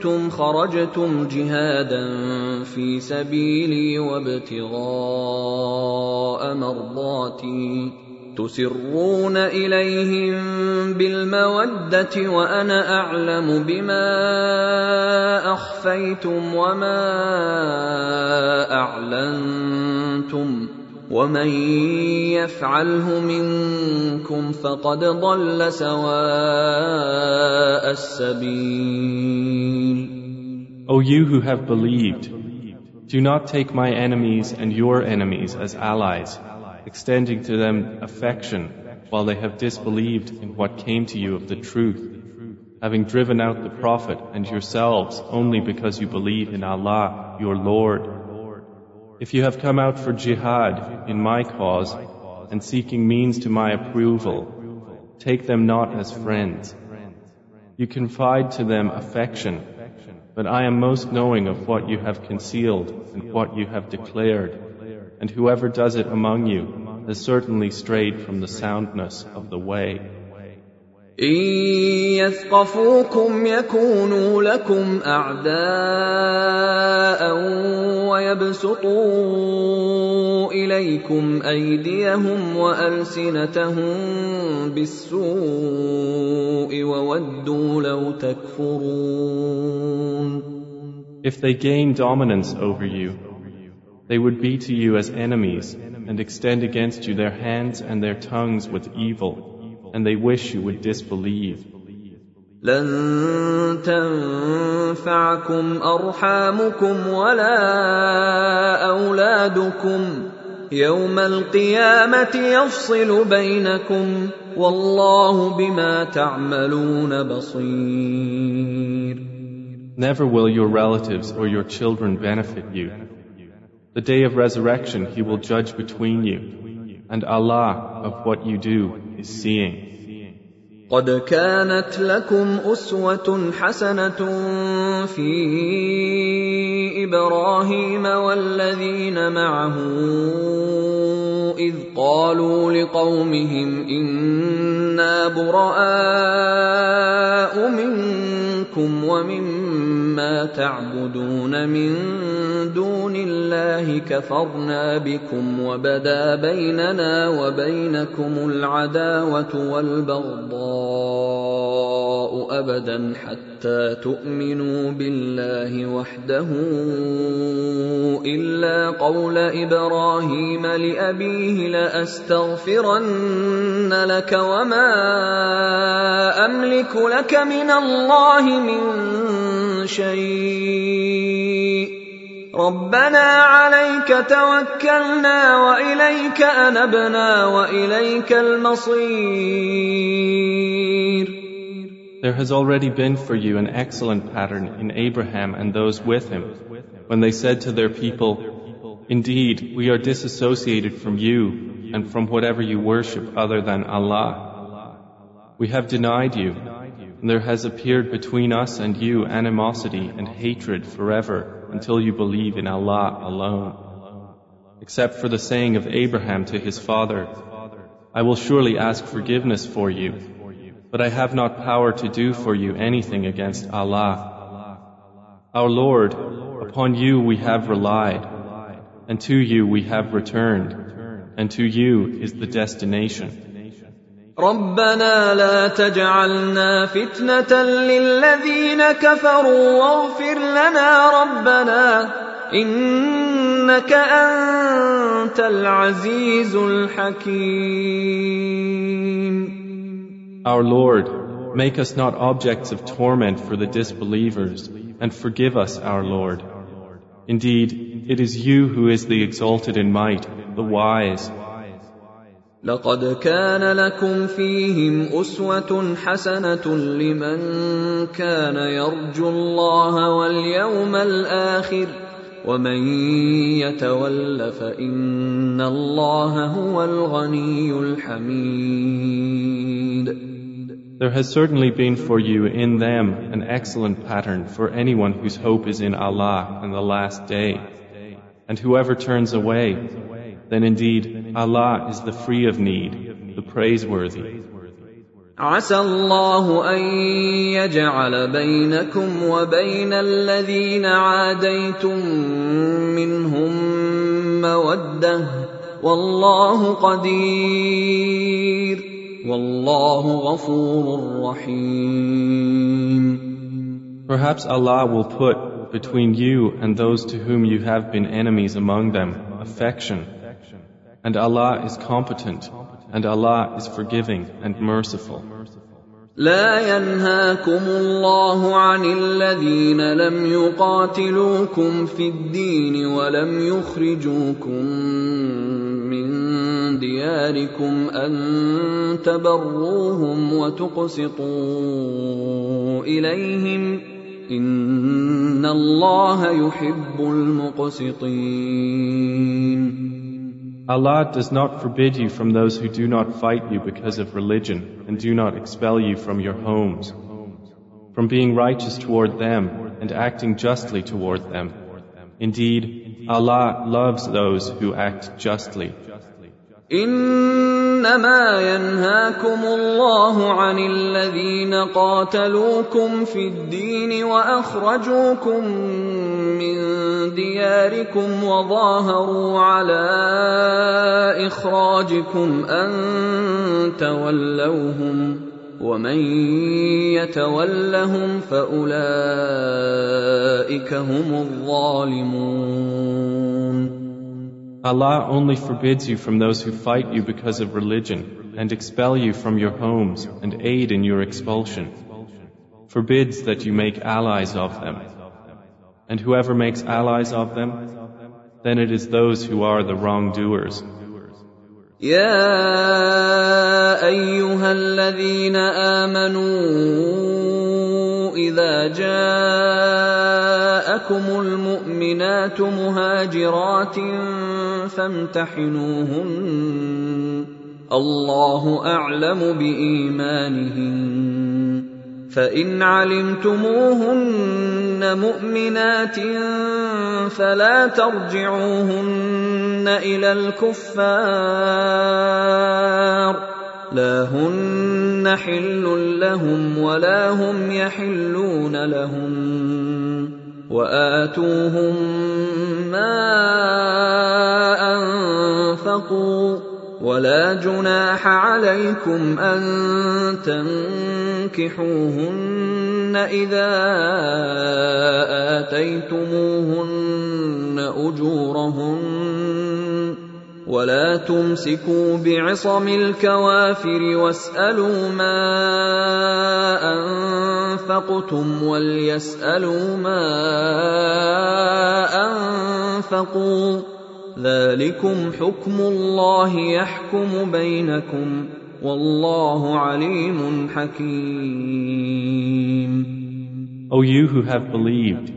كنتم خرجتم جهادا في سبيلي وابتغاء مرضاتي. تسرون إليهم بالمودة وأنا أعلم بما أخفيتم وما أعلنتم. ومن يفعله منكم فقد ضل سواء السبيل O you who have believed, do not take my enemies and your enemies as allies, extending to them affection while they have disbelieved in what came to you of the truth, having driven out the Prophet and yourselves only because you believe in Allah, your Lord. If you have come out for jihad in my cause and seeking means to my approval, take them not as friends. You confide to them affection, but I am most knowing of what you have concealed and what you have declared, and whoever does it among you has certainly strayed from the soundness of the way. إن يثقفوكم يكونوا لكم أعداء ويبسطوا إليكم أيديهم وألسنتهم بالسوء وودوا لو تكفرون If they gain dominance over you, they would be to you as enemies and extend against you their hands and their tongues with evil, and they wish you would disbelieve. لن تنفعكم أرحامكم ولا أولادكم يوم القيامة يفصل بينكم والله بما تعملون بصير Never will your relatives or your children benefit you. The day of resurrection he will judge between you, And Allah of what you do is seeing. قد كانت لكم أسوة حسنة في إبراهيم والذين معه إذ قالوا لقومهم إنا براء منكم ومما تعبدون من دون الله كفرنا بكم وبدا بيننا وبينكم العداوة والبغضاء أبدا حتى تؤمنوا بالله وحده إلا قول إبراهيم لأبيه لأستغفرن لك وما أملك لك من الله من شيء ربنا عليك توكلنا واليك انبنا واليك المصير There has already been for you an excellent pattern in Abraham and those with him, when they said to their people, Indeed, we are disassociated from you and from whatever you worship other than Allah. We have denied you, and there has appeared between us and you animosity and hatred forever until you believe in Allah alone. Except for the saying of Abraham to his father, I will surely ask forgiveness for you, but I have not power to do for you anything against Allah. Our Lord, upon you we have relied, and to you we have returned, and to you is the destination. ربنا لا تجعلنا فتنة للذين كفروا واغفر لنا ربنا إنك أنت العزيز الحكيم Our Lord, make us not objects of torment for the disbelievers, and forgive us, our Lord. Indeed, it is you who is the exalted in might, the wise. لقد كان لكم فيهم اسوه حسنه لمن كان يرجو الله واليوم الآخر ومن يتول فان الله هو الغني الحميد There has certainly been for you in them an excellent pattern for anyone whose hope is in Allah and the last day. And whoever turns away, then indeed Allah is the free of need, the praiseworthy. عسى الله ان يجعل بينكم وبين الذين عاديتم منهم موده والله قدير والله غفور رحيم Perhaps Allah will put between you and those to whom you have been enemies among them affection and Allah is competent, and Allah is forgiving and merciful. لا ينهاكم الله عن الذين لم يقاتلوكم في الدين ولم يخرجوكم من دياركم ان تبروهم وتقسطوا اليهم ان الله يحب المقسطين Allah does not forbid you from those who do not fight you because of religion and do not expel you from your homes, from being righteous toward them and acting justly toward them. Indeed, Allah loves those who act justly. انما ينهاكم الله عن الذين قاتلوكم في الدين واخرجوكم من دياركم وظاهروا على اخراجكم ان تولوهم ومن يتولهم فاولئك هم الظالمون Allah only forbids you from those who fight you because of religion and expel you from your homes and aid in your expulsion. Forbids that you make allies of them. And whoever makes allies of them, then it is those who are the wrongdoers. يا أيها الذين آمنوا إذا جاءكم المؤمنات مهاجرات فامتحنوهن الله أعلم بإيمانهن فإن علمتموهن مؤمنات فلا ترجعوهن إلى الكفار. لا هن حل لهم ولا هم يحلون لهم. وآتوهم ما أنفقوا. ولا جناح عليكم أن فَانكِحُوهُنَّ إِذَا آتَيْتُمُوهُنَّ أُجُورَهُنَّ وَلَا تُمْسِكُوا بِعِصَمِ الْكَوَافِرِ وَاسْأَلُوا مَا أَنفَقْتُمْ وَلْيَسْأَلُوا مَا أَنفَقُوا ۚ ذَٰلِكُمْ حُكْمُ اللَّهِ يَحْكُمُ بَيْنَكُمْ ۚ O you who have believed,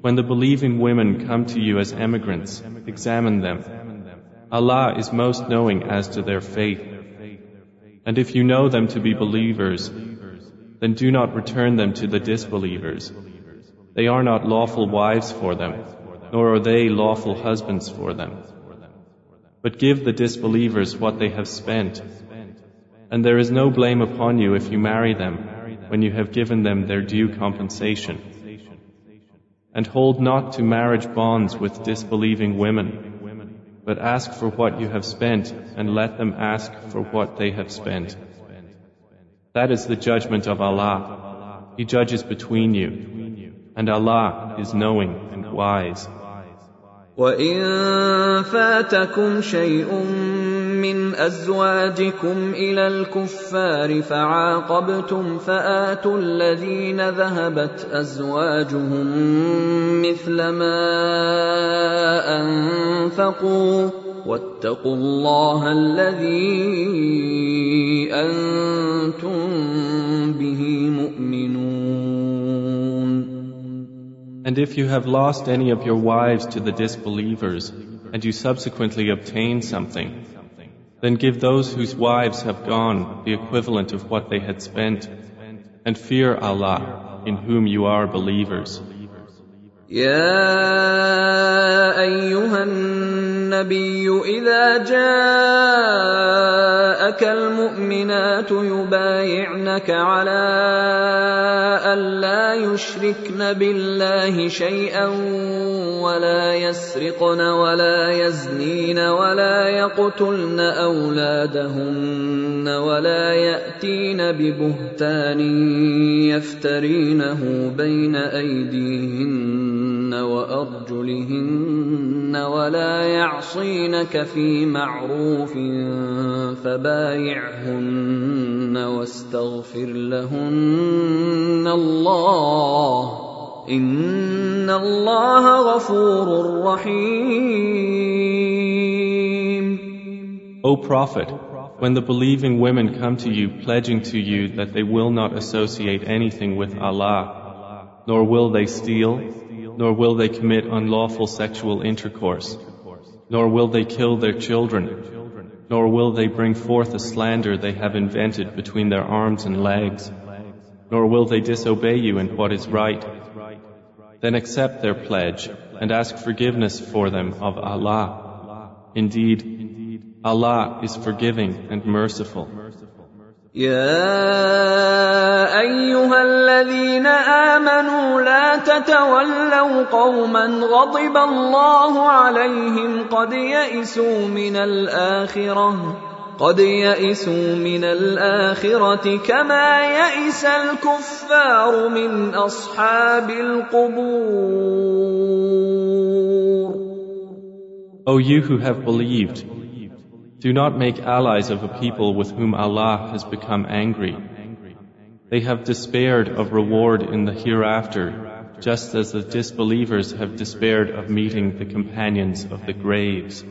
when the believing women come to you as emigrants, examine them. Allah is most knowing as to their faith. And if you know them to be believers, then do not return them to the disbelievers. They are not lawful wives for them, nor are they lawful husbands for them. But give the disbelievers what they have spent And there is no blame upon you if you marry them when you have given them their due compensation. And hold not to marriage bonds with disbelieving women, but ask for what you have spent and let them ask for what they have spent. That is the judgment of Allah. He judges between you, and Allah is knowing and wise. وان فاتكم شيء من أزواجكم إلى الكفار فعاقبتم فآتوا الذين ذهبت أزواجهم مثل ما أنفقوا واتقوا الله الذي أنتم به مؤمنون. And if you have lost any of your wives to the disbelievers, and you subsequently obtain something, then give those whose wives have gone the equivalent of what they had spent, and fear Allah, in whom you are believers. يا ايها النبي إذا جاءك المؤمنات يبايعنك على أن لا يشركن بالله شيئا ولا يسرقن ولا يزنين ولا يقتلن أولادهن ولا يأتين ببهتان يفترينه بين أيديهن وأرجلهن ولا يعصينك في معروف فبايعهن واستغفر لهن الله ان الله غفور رحيم O Prophet, when the believing women come to you pledging to you that they will not associate anything with Allah, nor will they steal, nor will they commit unlawful sexual intercourse, nor will they kill their children, nor will they bring forth a slander they have invented between their arms and legs, nor will they disobey you in what is right, then accept their pledge and ask forgiveness for them of Allah. Indeed, Allah is forgiving and merciful. يا أيها الذين آمنوا لا تتولوا قوما غضب الله عليهم قد يئسوا من الآخرة قد يئسوا من الآخرة كما يئس الكفار من أصحاب القبور. O you who have believed, do not make allies of a people with whom Allah has become angry. They have despaired of reward in the hereafter, just as the disbelievers have despaired of meeting the companions of the graves.